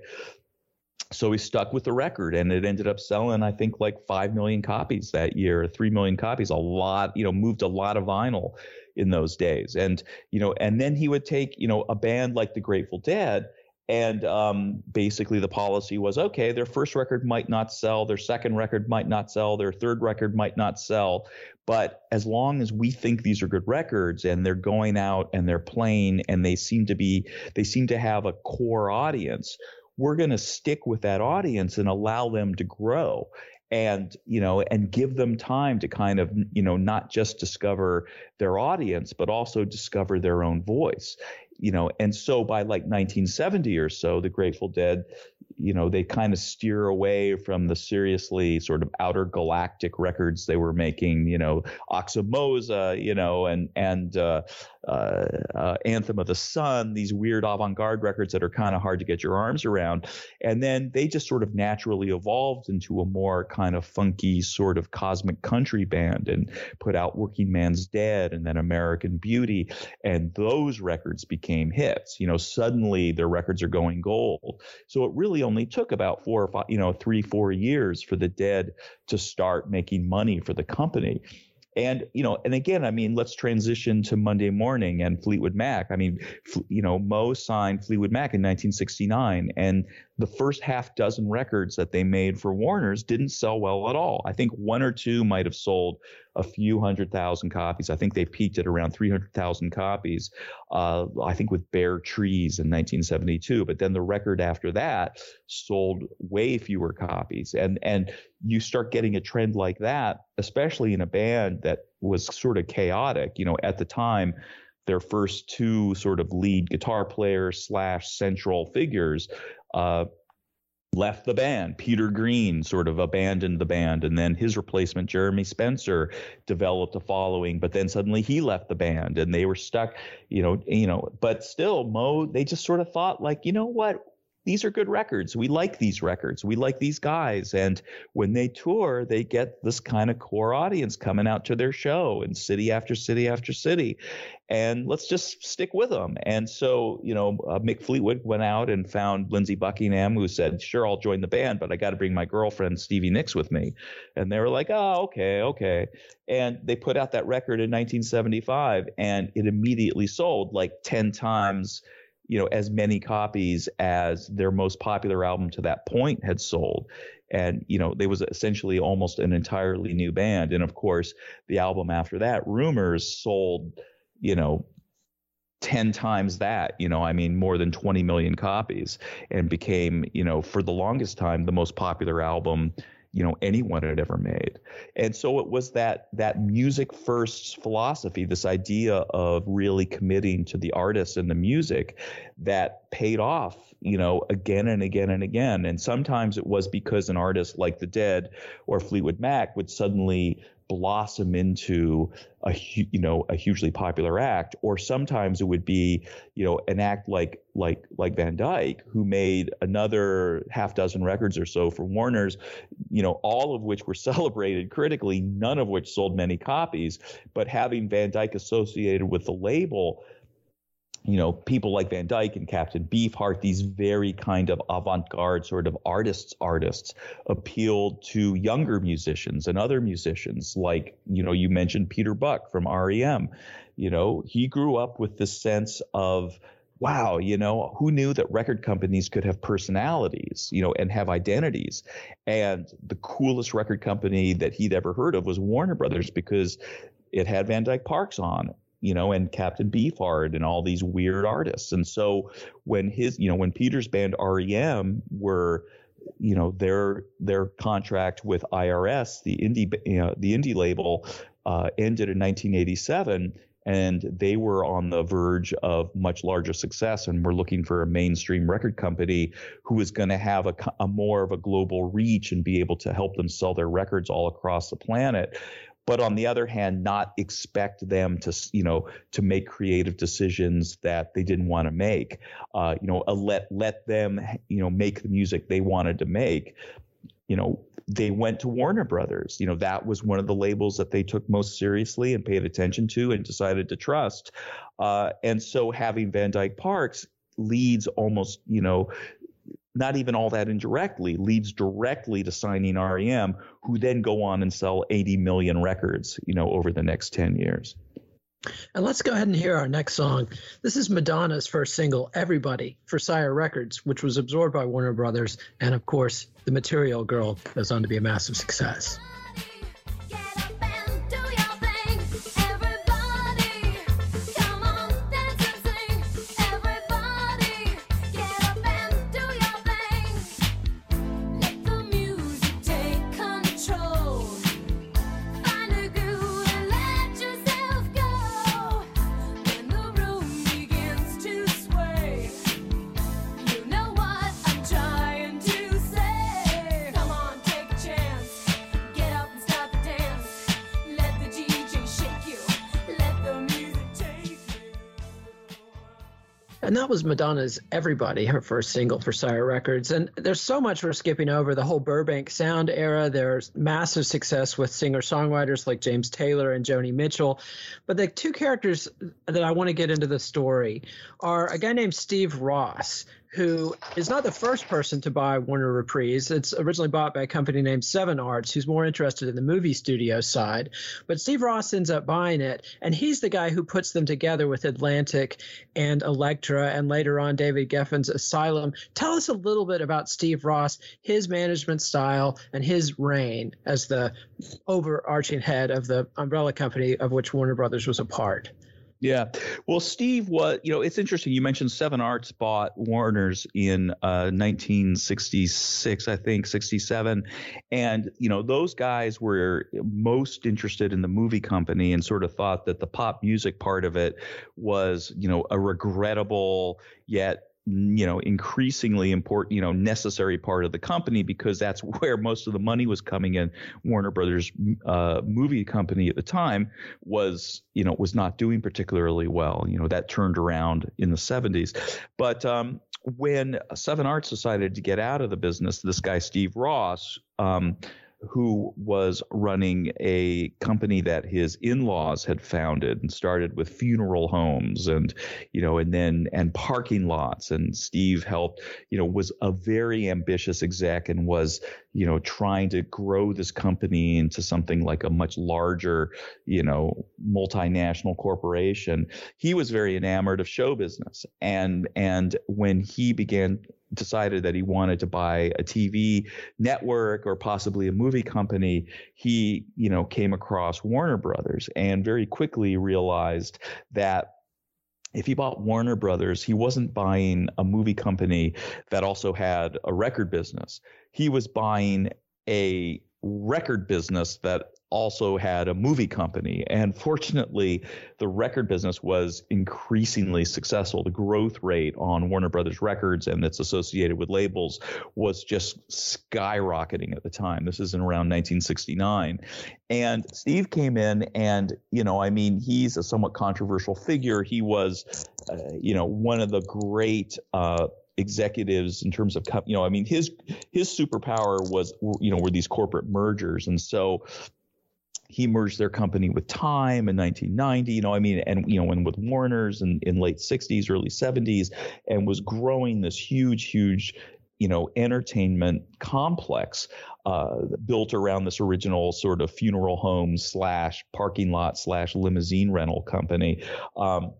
so he stuck with the record and it ended up selling i think like 5 million copies that year 3 million copies a lot you know moved a lot of vinyl in those days. And you know and then he would take you know a band like the grateful dead and um, basically the policy was okay their first record might not sell their second record might not sell their third record might not sell. But as long as we think these are good records and they're going out and they're playing and they seem to be they seem to have a core audience we're going to stick with that audience and allow them to grow and you know and give them time to kind of you know not just discover their audience but also discover their own voice you know and so by like 1970 or so the grateful dead you know they kind of steer away from the seriously sort of outer galactic records they were making you know Aoxomoxoa you know and and uh, uh, uh, anthem of the sun these weird avant-garde records that are kind of hard to get your arms around. And then they just sort of naturally evolved into a more kind of funky sort of cosmic country band and put out working man's dead and then american beauty and those records became hits. You know suddenly their records are going gold. So it really only took about four or five, you know, three, four years for the dead to start making money for the company. And, you know, and again, I mean, let's transition to Monday morning and Fleetwood Mac. I mean, you know, Mo signed Fleetwood Mac in 1969, and the first half dozen records that they made for Warner's didn't sell well at all. I think one or two might have sold a few hundred thousand copies. I think they peaked at around 300,000 copies, uh, I think with Bare Trees in 1972. But then the record after that sold way fewer copies. And, and you start getting a trend like that, especially in a band that was sort of chaotic. You know, at the time, their first two sort of lead guitar players slash central figures uh, left the band. Peter Green sort of abandoned the band, and then his replacement, Jeremy Spencer, developed a following. But then suddenly he left the band, and they were stuck. You know, you know. But still, Mo, they just sort of thought like, you know what? These are good records. We like these records. We like these guys. And when they tour, they get this kind of core audience coming out to their show in city after city after city. And let's just stick with them. And so, you know, uh, Mick Fleetwood went out and found Lindsey Buckingham, who said, Sure, I'll join the band, but I got to bring my girlfriend, Stevie Nicks, with me. And they were like, Oh, okay, okay. And they put out that record in 1975, and it immediately sold like 10 times you know as many copies as their most popular album to that point had sold. And you know they was essentially almost an entirely new band. And of course the album after that rumors sold you know 10 times that you know i mean more than 20 million copies and became you know for the longest time the most popular album you know anyone had ever made. And so it was that that music first philosophy this idea of really committing to the artist and the music that paid off you know again and again and again. And sometimes it was because an artist like the dead or fleetwood mac would suddenly blossom into a you know a hugely popular act. Or sometimes it would be you know an act like like like Van Dyke who made another half dozen records or so for Warner's you know all of which were (laughs) celebrated critically none of which sold many copies. But having Van Dyke associated with the label you know, people like Van Dyke and Captain Beefheart, these very kind of avant-garde sort of artists, artists appealed to younger musicians and other musicians, like, you know, you mentioned Peter Buck from REM. You know, he grew up with this sense of, wow, you know, who knew that record companies could have personalities, you know, and have identities? And the coolest record company that he'd ever heard of was Warner Brothers because it had Van Dyke Parks on you know, and Captain Beefheart and all these weird artists. And so when his, you know, when Peter's band REM were you know their their contract with IRS, the indie you know, the indie label, uh, ended in 1987, and they were on the verge of much larger success, and were looking for a mainstream record company who was going to have a, a more of a global reach and be able to help them sell their records all across the planet but on the other hand not expect them to you know to make creative decisions that they didn't want to make. Uh, you know let let them you know make the music they wanted to make. You know they went to Warner Brothers. You know that was one of the labels that they took most seriously and paid attention to and decided to trust. Uh, and so having Van Dyke Parks leads almost you know not even all that indirectly, leads directly to signing REM, who then go on and sell 80 million records, you know, over the next 10 years. And let's go ahead and hear our next song. This is Madonna's first single, Everybody, for Sire Records, which was absorbed by Warner Brothers. And of course, The Material Girl goes on to be a massive success. Madonna's Everybody, her first single for Sire Records. And there's so much we're skipping over the whole Burbank sound era. There's massive success with singer songwriters like James Taylor and Joni Mitchell. But the two characters that I want to get into the story are a guy named Steve Ross, who is not the first person to buy Warner Reprise. It's originally bought by a company named Seven Arts, who's more interested in the movie studio side. But Steve Ross ends up buying it, and he's the guy who puts them together with Atlantic and Elektra, and later on David Geffen's Asylum. Tell us a little bit about Steve Ross, his management style, and his reign as the overarching head of the umbrella company of which Warner Brothers was a part. Yeah. Well, Steve, what, you know, it's interesting. You mentioned Seven Arts bought Warner's in uh, 1966, I think, 67. And, you know, those guys were most interested in the movie company and sort of thought that the pop music part of it was, you know, a regrettable yet you know increasingly important you know necessary part of the company because that's (laughs) where most of the money was coming in. Warner brothers uh, movie company at the time was you know was not doing particularly well. You know that turned around in the 70s but um, when seven arts decided to get out of the business this guy steve ross um, who was running a company that his in-laws had founded and started with funeral homes and you know and then and parking lots. And Steve helped you know was a very ambitious exec and was you know trying to grow this company into something like a much larger you know multinational corporation. He was very enamored of show business. And and when he began decided that he wanted to buy a TV network or possibly a movie company, he, you know, came across Warner Brothers and very quickly realized that if he bought Warner Brothers, he wasn't buying a movie company that also had a record business. He was buying a record business that also had a movie company. And fortunately, the record business was increasingly successful. The growth rate on Warner Brothers Records and its associated with labels was just skyrocketing at the time. This is in around 1969. And Steve came in, and, you know, I mean, he's a somewhat controversial figure. He was, uh, you know, one of the great, uh, executives in terms of you know i mean his his superpower was you know were these corporate mergers and so he merged their company with Time in 1990. You know, I mean, and you know, and with Warner's in, in late 60s, early 70s, and was growing this huge, huge, you know, entertainment complex uh, built around this original sort of funeral home slash parking lot slash limousine rental company. Um,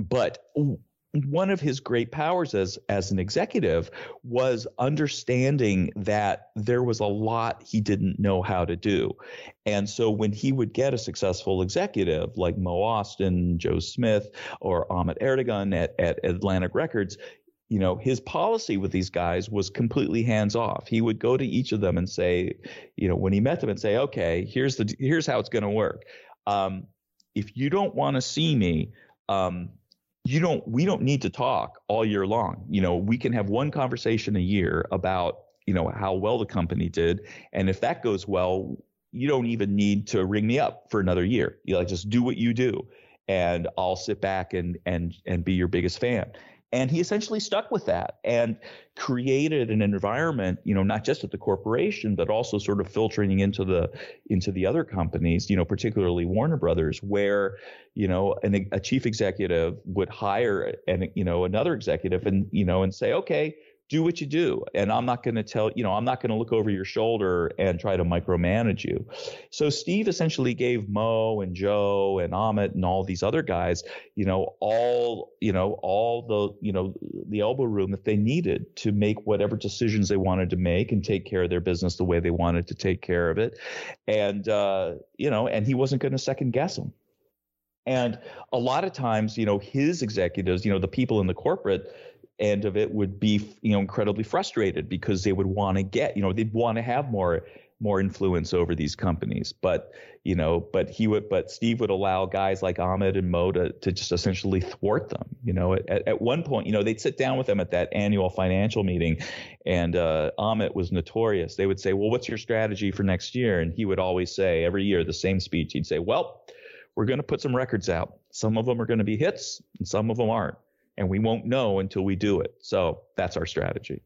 but one of his great powers as as an executive was understanding that there was a lot he didn't know how to do. And so when he would get a successful executive like Mo Ostin, Joe Smith, or Ahmet Ertegun at, at Atlantic Records, you know, his policy with these guys was completely hands off. He would go to each of them and say, you know, when he met them and say, okay, here's the here's how it's going to work. Um, if you don't want to see me, um, you don't we don't need to talk all year long. You know we can have one conversation a year about you know how well the company did. And if that goes well you don't even need to ring me up for another year. You like just do what you do. And i'll sit back and and and be your biggest fan and he essentially stuck with that and created an environment, you know, not just at the corporation, but also sort of filtering into the into the other companies, you know, particularly Warner Brothers, where, you know, an, a chief executive would hire and you know another executive and you know and say, okay, do what you do. And i'm not going to tell you know i'm not going to look over your shoulder and try to micromanage you. So steve essentially gave mo and joe and ahmet and all these other guys you know all you know all the you know the elbow room that they needed to make whatever decisions they wanted to make and take care of their business the way they wanted to take care of it. And uh, you know and he wasn't going to second guess them and a lot of times you know his executives you know the people in the corporate end of it would be you know incredibly frustrated because they would want to get you know they'd want to have more more influence over these companies. But you know but he would but steve would allow guys like ahmed and mo to, to just essentially thwart them you know? At, at one point you know they'd sit down with them at that annual financial meeting and uh, ahmet was notorious. They would say well what's your strategy for next year? And he would always say every year the same speech. He'd say well we're going to put some records out. Some of them are going to be hits and some of them aren't and we won't know until we do it. So that's our strategy.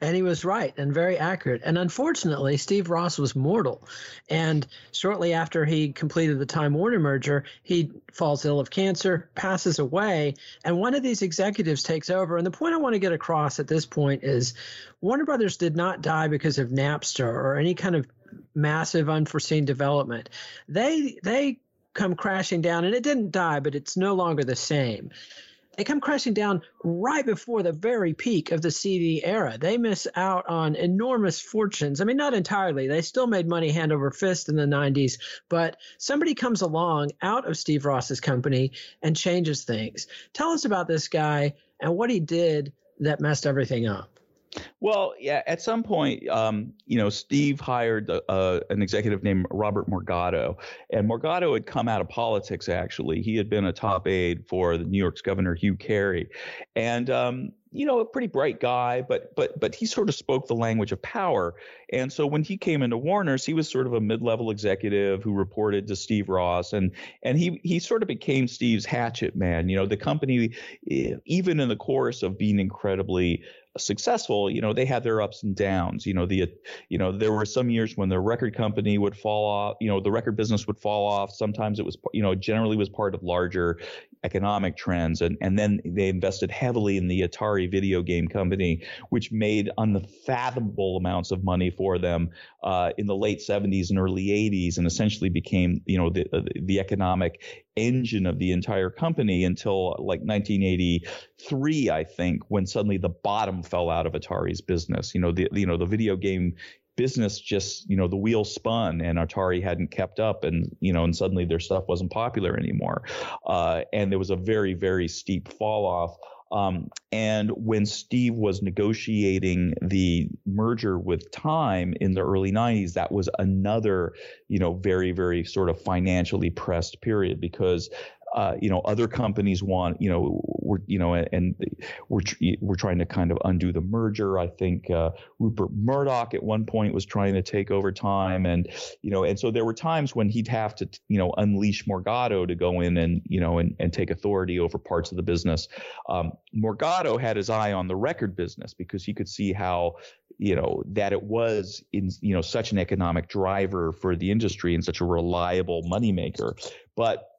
And he was right and very accurate. And unfortunately, Steve Ross was mortal. And shortly after he completed the Time Warner merger, he falls ill of cancer, passes away, and one of these executives takes over. And the point I want to get across at this point is Warner Brothers did not die because of Napster or any kind of massive unforeseen development. They they come crashing down and it didn't die, but it's no longer the same they come crashing down right before the very peak of the CD era. They miss out on enormous fortunes. I mean, not entirely. They still made money hand over fist in the 90s, but somebody comes along out of Steve Ross's company and changes things. Tell us about this guy and what he did that messed everything up. Well, yeah, at some point, um, you know, Steve hired uh, an executive named Robert Morgado, and Morgado had come out of politics. Actually, he had been a top aide for the New York's Governor Hugh Carey, and um, you know, a pretty bright guy, but but but he sort of spoke the language of power. And so when he came into Warner's, he was sort of a mid-level executive who reported to Steve Ross, and and he he sort of became Steve's hatchet man. You know, the company, even in the course of being incredibly successful, you know, they had their ups and downs. You know, the you know there were some years when the record company would fall off. You know, the record business would fall off. Sometimes it was you know generally was part of larger economic trends, and and then they invested heavily in the Atari video game company, which made unfathomable amounts of money for them uh, in the late 70s and early 80s, and essentially became you know the the economic engine of the entire company until like 1983, I think, when suddenly the bottom fell out of Atari's business. You know, the you know the video game business just you know the wheel spun and Atari hadn't kept up and you know and suddenly their stuff wasn't popular anymore. Uh, and there was a very very steep fall off. Um, and when Steve was negotiating the merger with Time in the early 90s, that was another, you know, very, very sort of financially pressed period because uh, you know, other companies want, you know, we're, you know, and we're we're trying to kind of undo the merger. I think uh, Rupert Murdoch at one point was trying to take over time, and you know, and so there were times when he'd have to, you know, unleash Morgado to go in and you know and and take authority over parts of the business. Um, Morgado had his eye on the record business because he could see how you know that it was in you know such an economic driver for the industry and such a reliable moneymaker but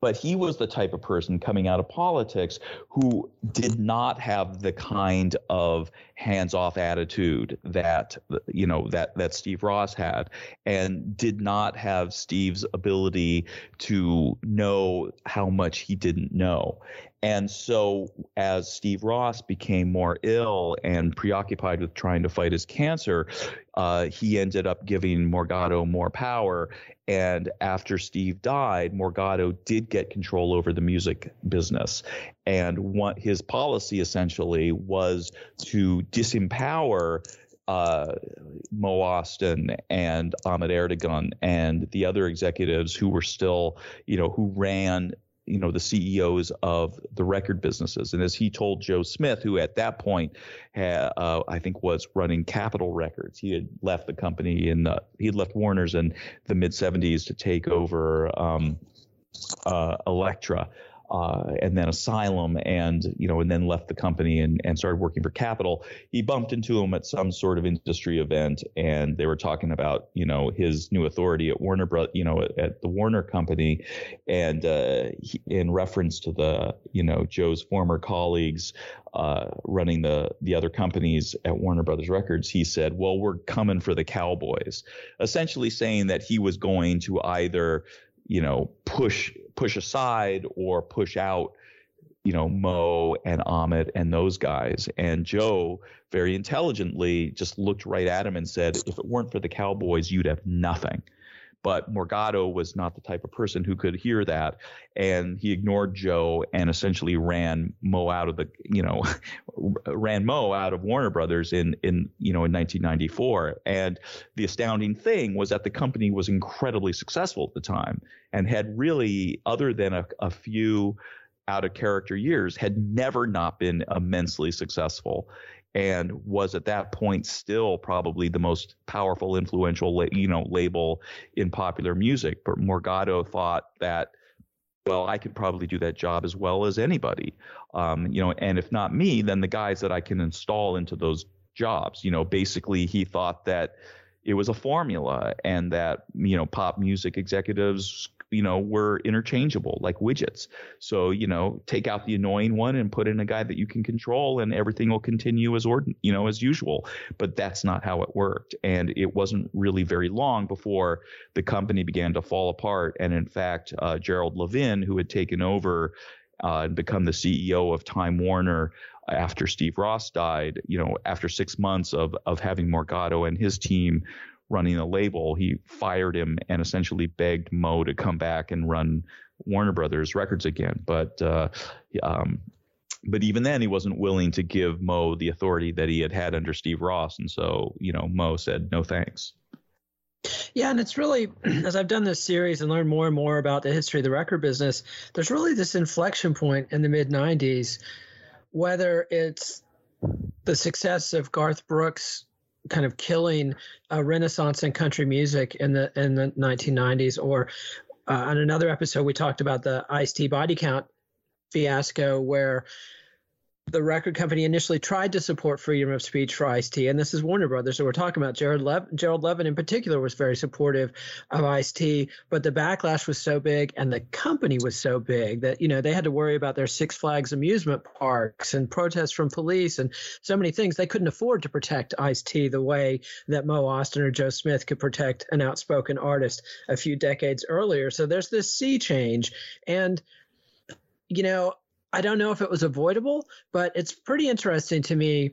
but he was the type of person coming out of politics who did not have the kind of hands-off attitude that you know that that Steve Ross had and did not have Steve's ability to know how much he didn't know and so, as Steve Ross became more ill and preoccupied with trying to fight his cancer, uh, he ended up giving Morgado more power. And after Steve died, Morgado did get control over the music business. And what his policy essentially was to disempower uh, Mo Ostin and Ahmet Ertegun and the other executives who were still, you know, who ran you know the CEOs of the record businesses. And as he told Joe Smith, who at that point had, uh, I think was running Capitol Records, he had left the company the, he had left Warner's in the mid 70s to take over um, uh, Elektra uh, and then Asylum, and you know, and then left the company and, and started working for Capitol. He bumped into him at some sort of industry event, and they were talking about you know his new authority at Warner Bros. You know, at, at the Warner Company, and uh, he, in reference to the you know Joe's former colleagues uh, running the the other companies at Warner Brothers Records, he said, "Well, we're coming for the Cowboys," essentially saying that he was going to either you know push push aside or push out you know Mo and Ahmet and those guys. And Joe very intelligently just looked right at him and said if it weren't for the Cowboys you'd have nothing but Morgado was not the type of person who could hear that, and he ignored Joe and essentially ran Mo out of the, you know, (laughs) ran Mo out of Warner Brothers in in you know in 1994. And the astounding thing was that the company was incredibly successful at the time and had really, other than a, a few out of character years, had never not been immensely successful and was at that point still probably the most powerful, influential, you know, label in popular music. But Morgado thought that, well, I could probably do that job as well as anybody, um, you know, and if not me, then the guys that I can install into those jobs. You know, basically, he thought that it was a formula and that you know pop music executives you know, were interchangeable like widgets. So, you know, take out the annoying one and put in a guy that you can control and everything will continue as ord, you know, as usual. But that's not how it worked. And it wasn't really very long before the company began to fall apart. And in fact, uh, Gerald Levin, who had taken over uh, and become the CEO of Time Warner after Steve Ross died, you know, after six months of of having Morgado and his team running the label, he fired him and essentially begged Mo to come back and run Warner Brothers Records again. But uh, um, but even then, he wasn't willing to give Mo the authority that he had had under Steve Ross, and so you know Mo said no thanks. Yeah, and it's really (clears throat) as I've done this series and learned more and more about the history of the record business, there's really this inflection point in the mid '90s, whether it's the success of Garth Brooks kind of killing a renaissance in country music in the in the 1990s or uh, on another episode we talked about the Ice-T body count fiasco where the record company initially tried to support freedom of speech for Ice-T, and this is Warner Brothers. So we're talking about Jared Le- Gerald Levin in particular was very supportive of Ice-T, but the backlash was so big and the company was so big that you know they had to worry about their Six Flags amusement parks and protests from police and so many things. They couldn't afford to protect Ice-T the way that Mo Ostin or Joe Smith could protect an outspoken artist a few decades earlier. So there's this sea change, and you know I don't know if it was avoidable, but it's pretty interesting to me.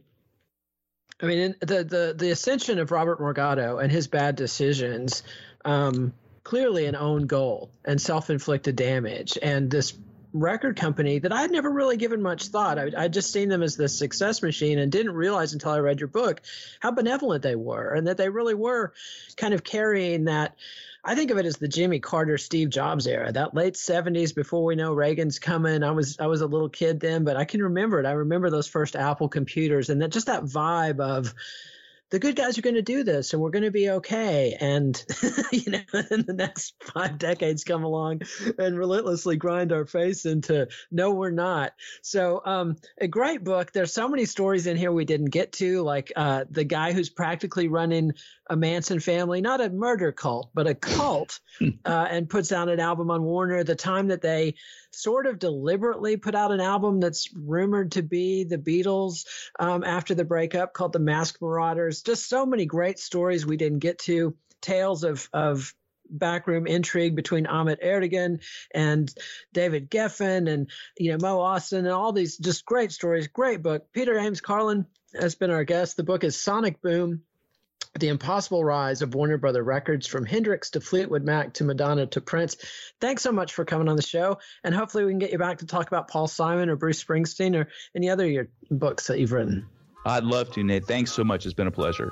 I mean, the the the ascension of Robert Morgado and his bad decisions, um, clearly an own goal and self-inflicted damage, and this record company that I'd never really given much thought. I, would just seen them as this success machine and didn't realize until I read your book how benevolent they were and that they really were kind of carrying that I think of it as the Jimmy Carter, Steve Jobs era, that late '70s before we know Reagan's coming. I was I was a little kid then, but I can remember it. I remember those first Apple computers and that just that vibe of the good guys are going to do this and we're going to be okay. And, (laughs) you know, (laughs) then the next five decades come along and relentlessly grind our face into, no, we're not. So, um, a great book. There's so many stories in here we didn't get to, like uh, the guy who's practically running a Manson family, not a murder cult, but a cult, uh, and puts out an album on Warner. The time that they sort of deliberately put out an album that's rumored to be the Beatles um, after the breakup called The Masked Marauders. Just so many great stories we didn't get to, tales of, of backroom intrigue between Ahmet Ertegun and David Geffen and you know Mo Ostin and all these just great stories. Great book. Peter Ames Carlin has been our guest. The book is Sonic Boom the impossible rise of Warner Brother Records from Hendrix to Fleetwood Mac to Madonna to Prince. Thanks so much for coming on the show, and hopefully we can get you back to talk about Paul Simon or Bruce Springsteen or any other your books that you've written. I'd love to, Nate. Thanks so much. It's been a pleasure.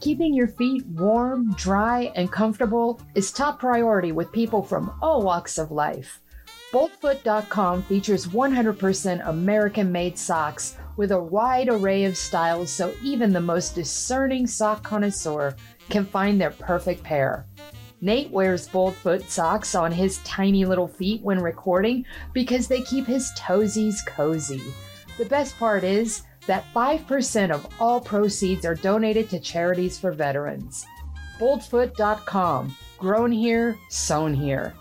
Keeping your feet warm, dry, and comfortable is top priority with people from all walks of life. Boldfoot.com features 100% American made socks with a wide array of styles so even the most discerning sock connoisseur can find their perfect pair. Nate wears Boldfoot socks on his tiny little feet when recording because they keep his toesies cozy. The best part is that 5% of all proceeds are donated to charities for veterans. Boldfoot.com. Grown here, sewn here.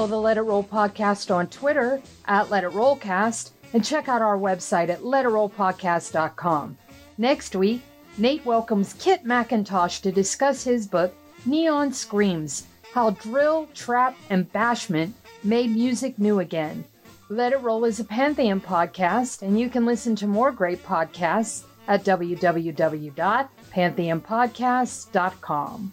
Follow the Let It Roll podcast on Twitter at Let It Rollcast and check out our website at letitrollpodcast.com. Next week, Nate welcomes Kit Mackintosh to discuss his book, Neon Screams How Drill, Trap, and Bashment Made Music New Again. Let It Roll is a Pantheon podcast, and you can listen to more great podcasts at www.pantheonpodcasts.com.